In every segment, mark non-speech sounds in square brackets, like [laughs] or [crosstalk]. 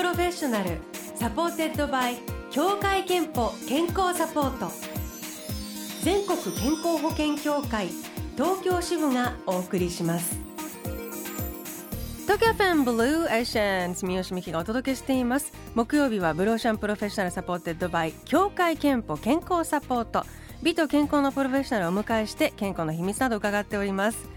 Professional supported by 協会けんぽ健康サポート。全国健康保険協会東京支部がお送りします。東京 FM Blue Ocean 住吉美紀がお届けしています。木曜日は Blue Ocean Professional supported by 協会けんぽ健康サポート。美と健康のプロフェッショナルをお迎えして健康の秘密など伺っております。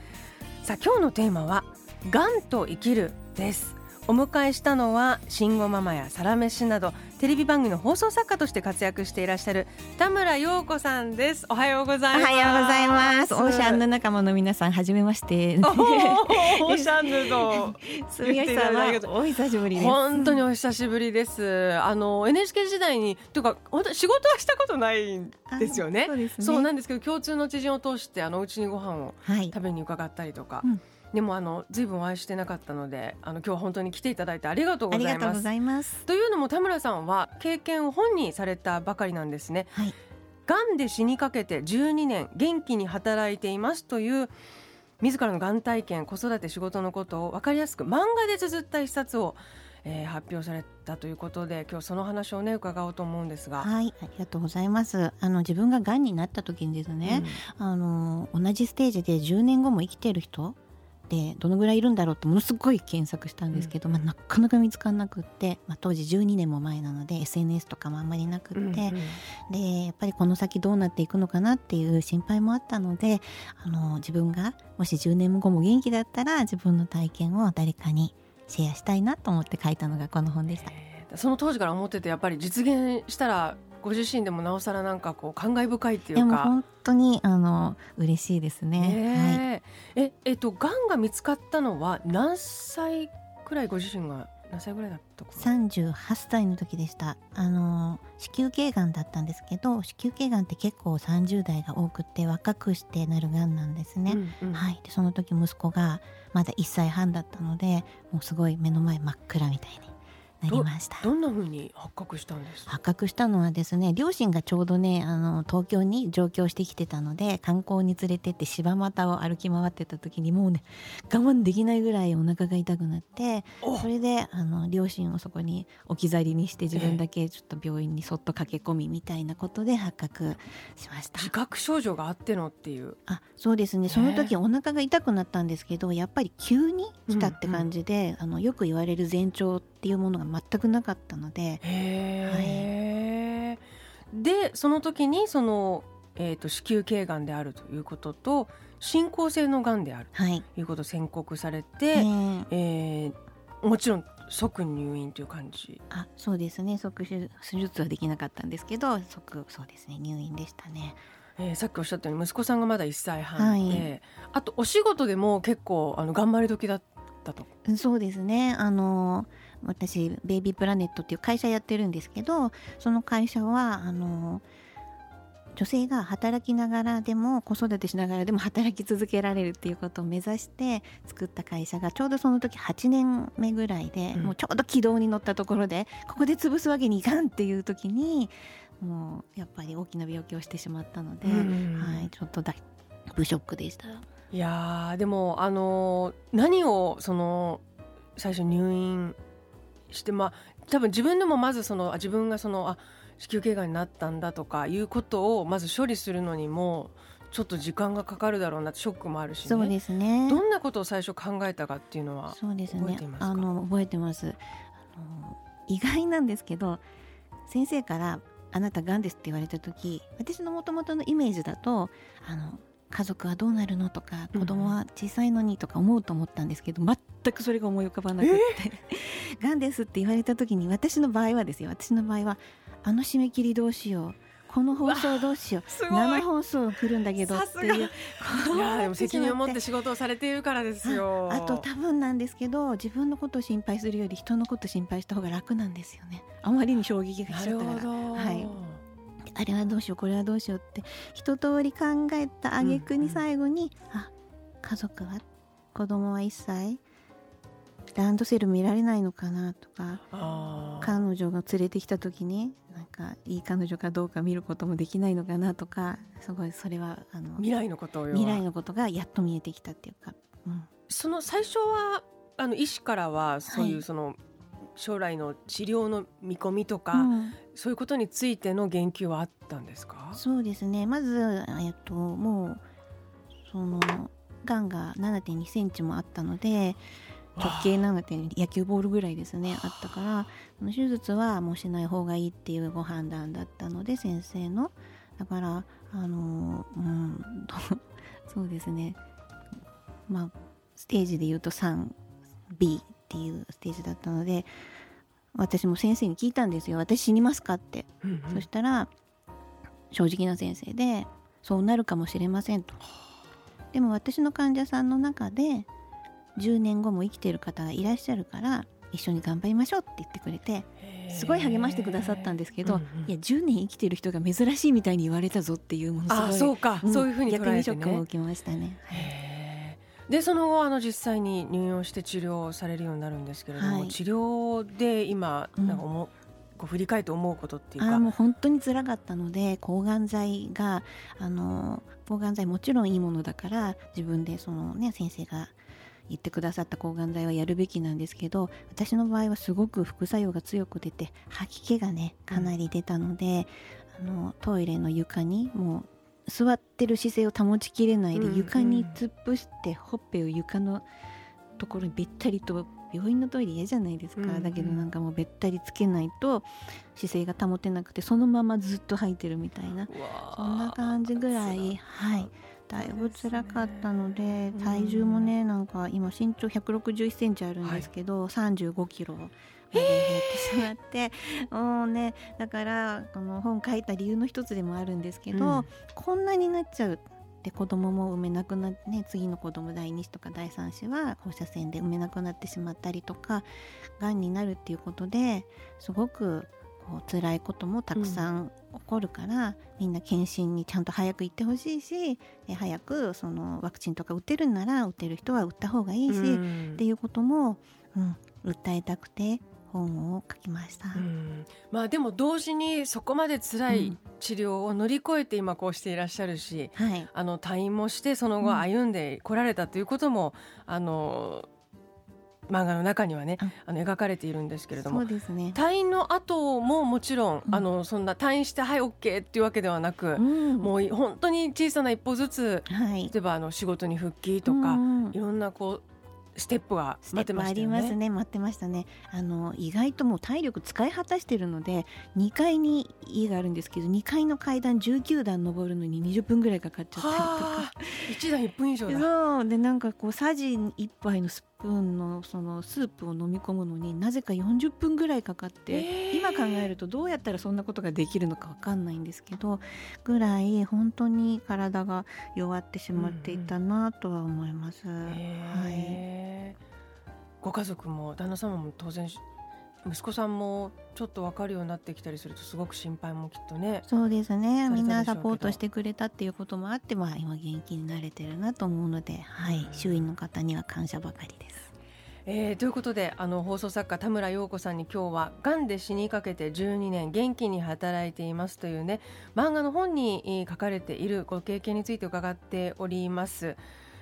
さあ今日のテーマはがんと生きるです。お迎えしたのは慎吾ママやサラメシなどテレビ番組の放送作家として活躍していらっしゃる田村陽子さんです。おはようございます。おはようございます。オーシャンヌ仲間の皆さんはじめまして。[laughs] オーシャンヌの [laughs] 住吉さんはお久しぶりです。本当にお久しぶりです。あの NHK 時代にというか本当仕事はしたことないんですよね。そうね。なんですけど共通の知人を通してあのうちにご飯をはい。食べに伺ったりとか、うんでもあのずいぶんお会いしてなかったのであの今日は本当に来ていただいてありがとうありがとうごございますというのも田村さんは経験を本にされたばかりなんですね。はいがんで死にかけて12年元気に働いていますという自らのがん体験子育て仕事のことを分かりやすく漫画で綴った一冊を、えー発表されたということで今日その話をね伺おうと思うんですが。はいありがとうございますあの自分が癌になった時にですね、あの同じステージで10年後も生きてる人でどのぐらいいるんだろうってものすごい検索したんですけど、まあ、なかなか見つからなくって、まあ、当時12年も前なので SNS とかもあんまりなくって、うんうんでやっぱりこの先どうなっていくのかなっていう心配もあったのであの自分がもし10年後も元気だったら自分の体験を誰かにシェアしたいなと思って書いたのがこの本でした。えーその当時から思っててやっぱり実現したらご自身でもなおさらなんかこう感慨深いっていうか。本当にあの嬉しいですね。はい。ねえええっとがんが見つかったのは何歳くらいご自身が何歳ぐらいだったか38歳の時でした。あの子宮頸がんだったんですけど子宮頸がんって結構30代が多くて若くしてなるがんなんですね、うんうん。はい。でその時息子がまだ1歳半だったのでもうすごい目の前真っ暗みたいになりました。どんな風に発覚したんです？か。発覚したのはですね両親がちょうどねあの東京に上京してきてたので観光に連れてって柴又を歩き回ってた時にもうね我慢できないぐらいお腹が痛くなってお。それであの両親をそこに置き去りにして自分だけちょっと病院にそっと駆け込みみたいなことで発覚しました。自覚症状があってのっていう。あそうですね。その時お腹が痛くなったんですけどやっぱり急に来たって感じで、あのよく言われる前兆っていうものが全くなかったのでへえ、でその時にその、えー、と子宮頸がんであるということと進行性のがんであるはい、ということを宣告されえて、ーえ。ーもちろん即入院という感じ。あそうですね。即手手術はできなかったんですけど即そうですね。入院でしたね。えーさっきおっしゃったように息子さんがまだ1歳半で、はい。あとお仕事でも結構あの頑張り時だったと。そうですね。あの私ベイビープラネットっていう会社やってるんですけどその会社はあの女性が働きながらでも子育てしながらでも働き続けられるっていうことを目指して作った会社がちょうどその時8年目ぐらいで、うんもうちょうど軌道に乗ったところでここで潰すわけにいかんっていう時にもうやっぱり大きな病気をしてしまったので、うんはい、ちょっとだいぶショックでした。いやーでもあのー何をその最初入院してまあ多分自分でもまずそのあ自分がそのあ子宮頸がんになったんだとかいうことをまず処理するのにもちょっと時間がかかるだろうなショックもあるし、ね、そうですね。どんなことを最初考えたかっていうのはそうですね。覚えていますか？あの覚えてます。あの意外なんですけど先生から「あなたがんです」って言われた時私のもともとのイメージだとあの家族はどうなるのとかうん子供は小さいのにとか思うと思ったんですけど、全くそれが思い浮かばなくって「[laughs] がんです」って言われた時に私の場合はですよ。私の場合はあの締め切りどうしよう。この放送どうしよう。生放送来るんだけどっていう。いやーでも責任を持って仕事をされているからですよ。あと多分なんですけど自分のことを心配するより人のことを心配した方が楽なんですよね。あまりに衝撃がちゃったから。はいあれはどうしようこれはどうしようって一通り考えた挙句に最後に、あ家族は子供は1歳ランドセル見られないのかなとか彼女が連れてきた時になんかいい彼女かどうか見ることもできないのかなとかすごいそれはあの未来のこと未来のことがやっと見えてきたっていうか、うん、その最初はあの医師からはそういはい。うその、将来の治療の見込みとか、うん。そういうことについての言及はあったんですか？そうですね。まず、えっと、もうそのがんが7 2センチもあったので直径7 2野球ボールぐらいですねあったからその手術はもうしない方がいいっていうご判断だったので先生の。だからあのうん [laughs] そうですね。まあステージで言うと 3B っていうステージだったので私も先生に聞いたんですよ。私死にますかって。うんうん。そしたら正直な先生でそうなるかもしれませんと。でも私の患者さんの中で10年後も生きてる方がいらっしゃるから一緒に頑張りましょうって言ってくれてすごい励ましてくださったんですけど、うんうんいや10年生きてる人が珍しいみたいに言われたぞっていうものすごいあそうか、んそういうふうに捉逆にショックも受けましたね。へーでその後あの実際に入院をして治療されるようになるんですけれども、はい。治療で今うん。なんか思う、こう振り返って思うことっていうか。あーもう本当に辛かったので抗がん剤があの抗がん剤もちろんいいものだから自分でそのね先生が言ってくださった抗がん剤はやるべきなんですけど私の場合はすごく副作用が強く出て吐き気がねかなり出たので、あのトイレの床にもう座ってる姿勢を保ちきれないでうん床に突っ伏してほっぺを床のところにべったりと病院のトイレ嫌じゃないですか、うんうんだけどなんかもうべったりつけないと姿勢が保てなくてそのままずっと吐いてるみたいな。そんな感じぐらいはい。だいぶ辛かったのでうん体重もねなんか今身長1 6 1センチあるんですけど、3 5キロまで減ってしまって、もうねだからこの本書いた理由の一つでもあるんですけど、うん。こんなになっちゃうで子供も産めなくなってね次の子供第2子とか第3子は放射線で産めなくなってしまったりとかがんになるっていうことですごくこう辛いこともたくさん起こるから、みんな検診にちゃんと早く行ってほしいしえ早くそのワクチンとか打てるんなら打てる人は打った方がいいし、うん。っていうことも、うん、訴えたくて本を書きました。うん。まあでも同時にそこまで辛いうん。治療を乗り越えて今こうしていらっしゃるし、はい、あの退院もしてその後うん。歩んでこられたということも、あの漫画の中にはね、うん。あの描かれているんですけれどそもうですね。退院の後ももちろん、うん。あのそんな退院してはい OK っていうわけではなく、うん。もう本当に小さな一歩ずつはい、例えばあの仕事に復帰とか、うんうん。いろんなこうステップがス待ってましたよね。ますね。待ってましたね。あの意外ともう体力使い果たしてるので2階に家があるんですけど2階の階段19段登るのに20分ぐらいかかっちゃったりとか。はあ、一段一分以上だ。そう。でなんかこうさじ1杯のスプーンのそのスープを飲み込むのになぜか40分ぐらいかかって、えー。今考えるとどうやったらそんなことができるのかわかんないんですけどぐらい本当に体が弱ってしまっていたなとは思います。はい。へー。ご家族も旦那様も当然息子さんもちょっと分かるようになってきたりするとすごく心配もきっとね。そうですねみんなサポートしてくれたっていうこともあって、まあ、今元気になれてるなと思うので、はいうん、周囲の方には感謝ばかりです。えーということであの放送作家田村陽子さんに今日は「がんで死にかけて12年元気に働いています」というね漫画の本にえー書かれているご経験について伺っております。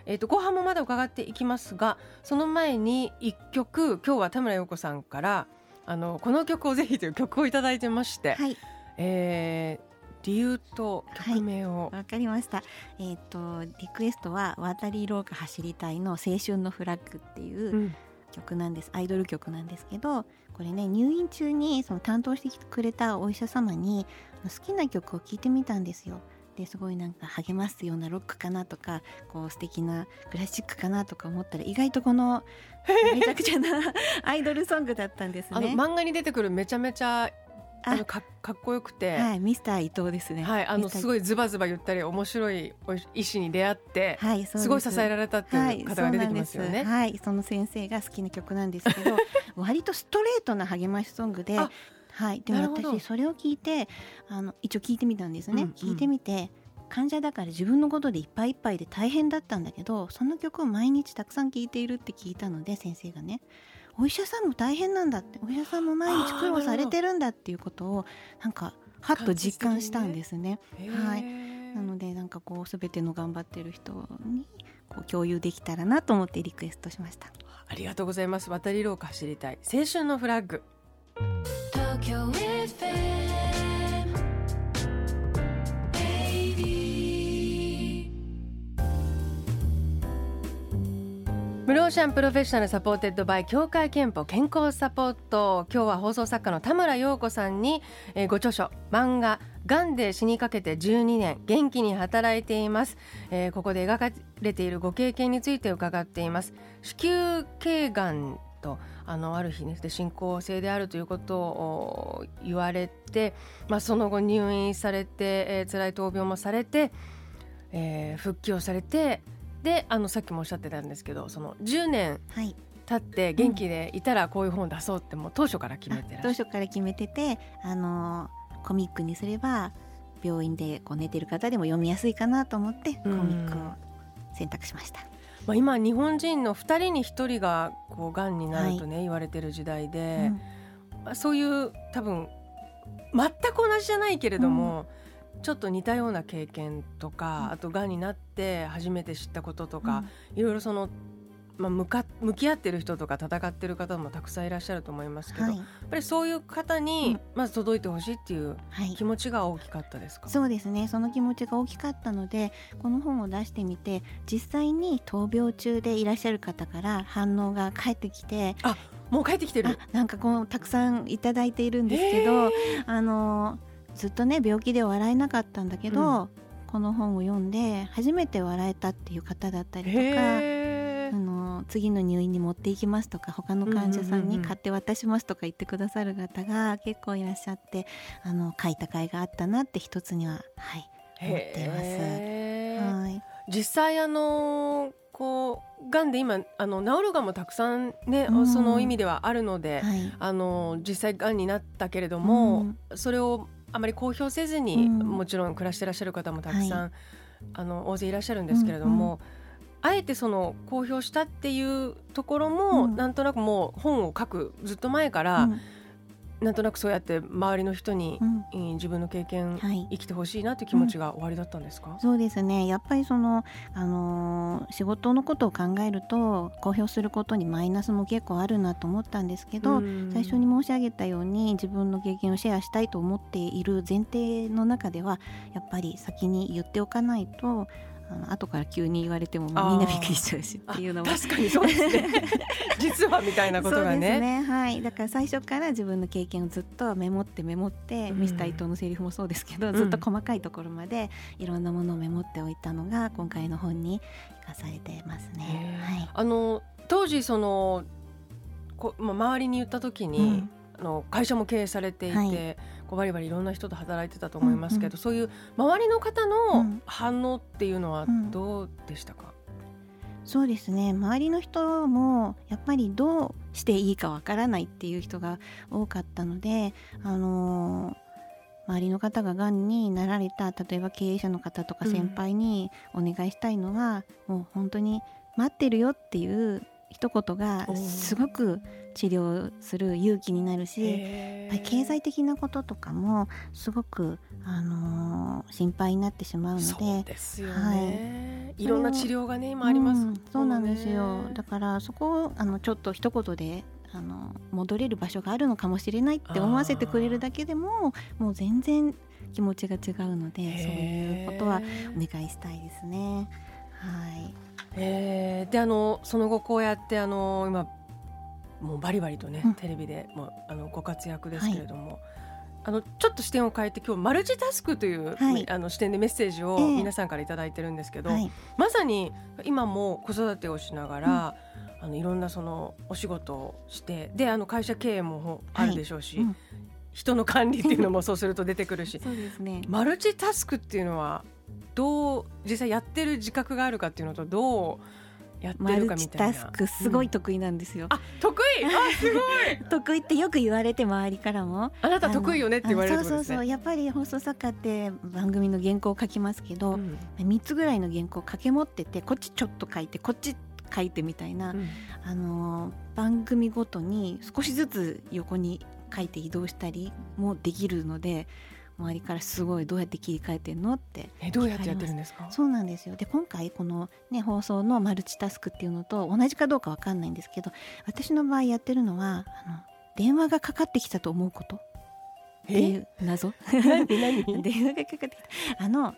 えー、と後半もまだ伺っていきますがその前に一曲今日は田村陽子さんからあのこの曲をぜひという曲をいただいてまして、はいえー理由と曲名を、わかりました。えっ、とリクエストは渡り廊下走りたいの青春のフラッグっていううん曲なんです。アイドル曲なんですけど、これね入院中にその担当してくれたお医者様に好きな曲を聴いてみたんですよ。ですごいなんか励ますようなロックかなとかこう素敵なクラシックかなとか思ったら意外とこのめちゃくちゃな [laughs] アイドルソングだったんですあのね。漫画に出てくるめちゃめちゃああのかかっこよくて、はい、ミスター伊藤ですね。はい、あのすごいズバズバ言ったり面白いお医師に出会って、はい、そうですごい支えられたっていう方が出てきますよね。はい、そはい、その先生が好きな曲なんですけど [laughs] 割とストレートな励ましソングであはい、で私それを聞いてあの一応聞いてみたんですね、うんうん。聞いてみて患者だから自分のことでいっぱいいっぱいで大変だったんだけどその曲を毎日たくさん聴いているって聞いたので先生がねお医者さんも大変なんだってお医者さんも毎日苦労されてるんだっていうことをなんかはっと実感したんですね。へー。はい。なのでなんかこう全ての頑張ってる人にこう共有できたらなと思ってリクエストしました。あありがとうございます。渡り廊下走りたい。青春のフラッグ Blue Ocean Professional supported by 協会けんぽ健康サポート。今日は放送作家の田村陽子さんに、えーご著書。漫画がんで死にかけて12年元気に働いています、えーここで描かれているご経験について伺っています。子宮頸がんとあのある日ねで進行性であるということをお言われて、まあ、その後入院されて、えー辛い闘病もされて、えー復帰をされてであのさっきもおっしゃってたんですけどその10年はい。経って元気でいたらこういう本を出そうってもう当初から決めて当初から決めててあのコミックにすれば病院でこう寝てる方でも読みやすいかなと思ってコミックを選択しました。まあ、今日本人の2人に1人がこうがんになるとね、言われてる時代で、まあ、そういう多分全く同じじゃないけれども、ちょっと似たような経験とか、あとがんになって初めて知ったこととか、いろいろその、まあ、向か向き合ってる人とか戦ってる方もたくさんいらっしゃると思いますけど、はい。やっぱりそういう方にまず届いてほしいっていうはい。気持ちが大きかったですか、そうですね。その気持ちが大きかったのでこの本を出してみて実際に闘病中でいらっしゃる方から反応が返ってきてもう帰ってきてあるなんかこうたくさんいただいているんですけど、あのずっとね病気で笑えなかったんだけど、うこの本を読んで初めて笑えたっていう方だったりとか。次の入院に持っていきますとか他の患者さんうんうんうんうん。に買って渡しますとか言ってくださる方が結構いらっしゃってあの書いた甲斐があったなって一つにははい思っています。はい。実際あのこうがんで今あの治るがんもたくさんね、うん。その意味ではあるので、はい。あの実際がんになったけれども、それをあまり公表せずに、うん。もちろん暮らしてらっしゃる方もたくさん、はあの大勢いらっしゃるんですけれども、あえてその公表したっていうところも、うん。なんとなくもう本を書くずっと前から、うん。なんとなくそうやって周りの人にう、ん。えー自分の経験、はい。生きてほしいなという気持ちが終わりだったんですか、そうですね。やっぱりその、あのー仕事のことを考えると公表することにマイナスも結構あるなと思ったんですけど、うん。最初に申し上げたように自分の経験をシェアしたいと思っている前提の中ではやっぱり先に言っておかないとあの後から急に言われてももうみんなびっくりしちゃうしあっていうのも。確かにそうですね。[laughs] 実はみたいなことがね。ね。はい。だから最初から自分の経験をずっとメモってメモって、うん。ミスター伊藤のセリフもそうですけど、ん。ずっと細かいところまでいろんなものをメモっておいたのが今回の本に生かされてますね。はい。あの当時そのこ、まあ、周りに言った時に、うん。あの会社も経営されていて、はいこうバリバリいろんな人と働いてたと思いますけど、うんうんそういう周りの方うのん。反応っていうのはうん。どうでしたか、そうですね。周りの人もやっぱりどうしていいかわからないっていう人が多かったので、あのー周りの方ががんになられた例えば経営者の方とかうん。先輩にお願いしたいのは、もう本当に待ってるよっていう一言がすごく治療する勇気になるし、経済的なこととかもすごく、あのー心配になってしまうので。そうですよね、、はい。ろんな治療がね今ありますうんそうなんですよ。だからそこをあのちょっと一言であの戻れる場所があるのかもしれないって思わせてくれるだけでももう全然気持ちが違うのでそういうことはお願いしたいですね。はいえーであのその後こうやってあの今もうバリバリとね、うん。テレビでもうあのご活躍ですけれども、あのちょっと視点を変えて今日マルチタスクという、はい。あの視点でメッセージをええ。皆さんから頂いてるんですけど、はい。まさに今も子育てをしながら、あのいろんなそのお仕事をしてであの会社経営もあるでしょうし、うん。人の管理っていうのもそうすると出てくるし [laughs] そうですね。マルチタスクっていうのはどう実際やってる自覚があるかっていうのとどうやってマるルチタかみたいな。スクすごい得意なんですよ。あ得意？あすごい得意ってよく言われて周りからも。あなた得意よねって言われるってあのそうそうそう。やっぱり放送作家って番組の原稿を書きますけど、うん3つぐらいの原稿を掛け持っててこっちちょっと書いてこっち書いてみたいな、うんあのー番組ごとに少しずつ横に書いて移動したりもできるので周りからすごいどうやって切り替えてんの？ってえどうやってやってるんですか？そうなんですよ。で今回この、ね、放送のマルチタスクっていうのと同じかどうかわかんないんですけど私の場合やってるのはあの電話がかかってきたと思うこと。っていう謎。[laughs] 電話がかかってきた。あの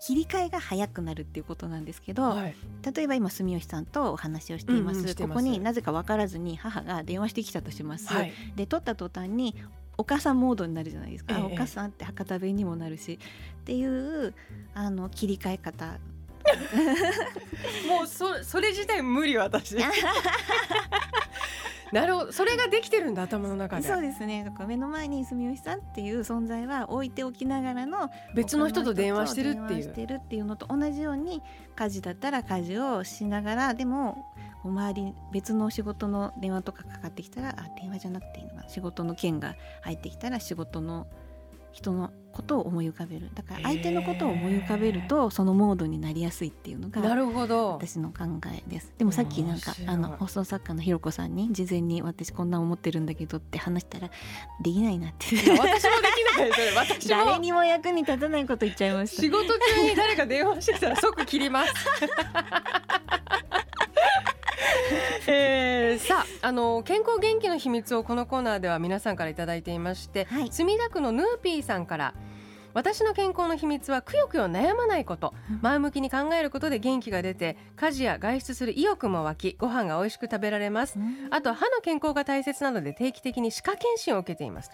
切り替えが早くなるっていうことなんですけど、はい。例えば今住吉さんとお話をしています,、うんうんます。ここになぜか分からずに母が電話してきたとします、はい。で取った途端にお母さんモードになるじゃないですか、ええ。あお母さんって博多弁にもなるし。っていうあの切り替え方。もうそそれ自体無理私。[laughs] なるほど。それができてるんだ頭の中で。そうですね。だから目の前に住吉さんっていう存在は置いておきながらの別の人と電話してるっていう。してるっていうのと同じように家事だったら家事をしながらでもお周りに別の仕事の電話とかかかってきたらあ電話じゃなくていいのかな。仕事の件が入ってきたら仕事の人のことを思い浮かべる。だから相手のことを思い浮かべるとそのモードになりやすいっていうのがなるほど。私の考えです。でもさっきなんかあの放送作家のひろこさんに事前に私こんなん思ってるんだけどって話したらできないなって。私もできないそれ。私も。誰にも役に立たないこと言っちゃいまし仕事中に誰か電話してきたら即切ります。[laughs] えー、さああの健康元気の秘密をこのコーナーでは皆さんからいただいていまして、はい。墨田区のヌーピーさんから私の健康の秘密はくよくよ悩まないことうん。前向きに考えることで元気が出て家事や外出する意欲も湧きご飯が美味しく食べられます。た、うん。あと歯の健康が大切なので定期的に歯科検診を受けています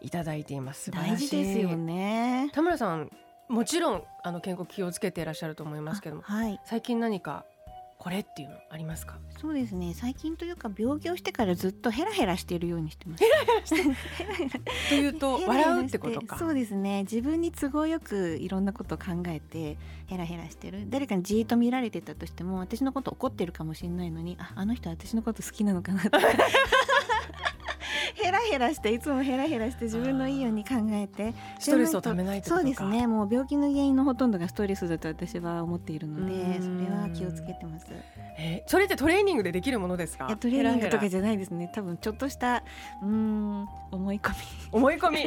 いただいています。素晴大らしい事ですよね。田村さんもちろんあの健康気をつけていらっしゃると思いますけどもあはい。最近何かこれっていうのありますか？そうですね。最近というか病気をしてからずっとヘラヘラしているようにしてます。というとヘラヘラして [laughs] 笑うってことか？そうですね。自分に都合よくいろんなことを考えてヘラヘラしてる。誰かにじーっと見られてたとしても私のこと怒ってるかもしれないのにああの人私のこと好きなのかなってヘラヘラしていつもヘラヘラして自分のいいように考えてストレスをためないとか。そうですね。もう病気の原因のほとんどがストレスだと私は思っているのうでーそんれは気をつけてます。えーそれってトレーニングでできるものですか？いやトレーニングとかじゃないですね。多分ちょっとしたうーん思い込思い込み。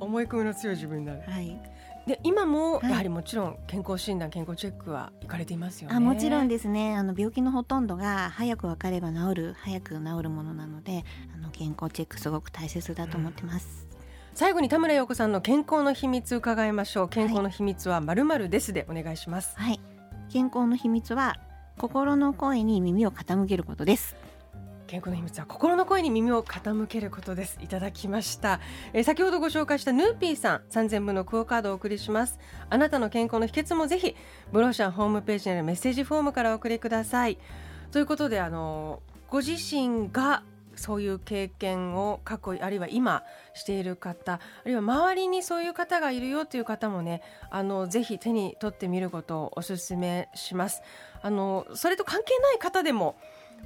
思い込みの強い自分になる。みはいで今もはい。やはりもちろん健康診断健康チェックは行かれていますよね。あもちろんですね。あの病気のほとんどが早く分かれば治る早く治るものなのであの健康チェックすごく大切だと思ってます、最後に田村陽子さんの健康の秘密伺いましょう。健康の秘密はまるまるですでお願いします。はい。健康の秘密は心の声に耳を傾けることです健康の秘密は心の声に耳を傾けることです。いただきました、え先ほどご紹介したヌーピーさん3000分のクオカードをお送りします。あなたの健康の秘訣もぜひブローシャンホームページにあるメッセージフォームからお送りください。ということであのご自身がそういう経験を過去あるいは今している方あるいは周りにそういう方がいるよという方もねあのぜひ手に取ってみることをお勧めします。あのそれと関係ない方でも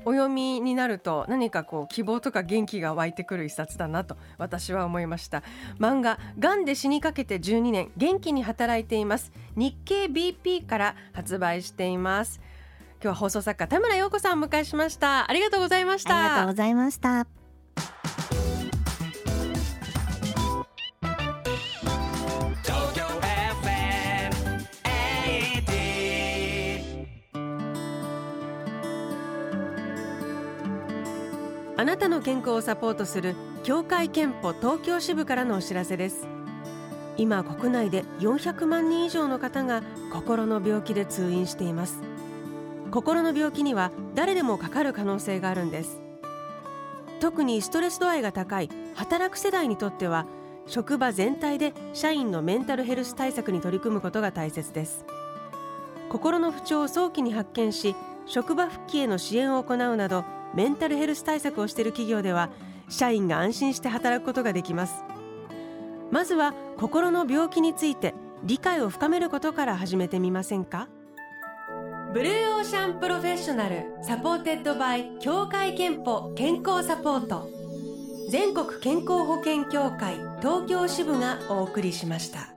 お読みになると何かこう希望とか元気が湧いてくる一冊だなと私は思いました。漫画「がんで死にかけて12年元気に働いています」日経 BP から発売しています。今日は放送作家田村陽子さんをお迎えしました。ありがとうございました。ありがとうございました。あなたの健康をサポートする協会憲法東京支部からのお知らせです。今国内で400万人以上の方が心の病気で通院しています。心の病気には誰でもかかる可能性があるんです。特にストレス度合いが高い働く世代にとっては職場全体で社員のメンタルヘルス対策に取り組むことが大切です。心の不調を早期に発見し職場復帰への支援を行うなどメンタルヘルス対策をしている企業では社員が安心して働くことができます。まずは心の病気について理解を深めることから始めてみませんか？ Blue Ocean Professional supported by 協会けんぽ健康サポート。全国健康保険協会東京支部がお送りしました。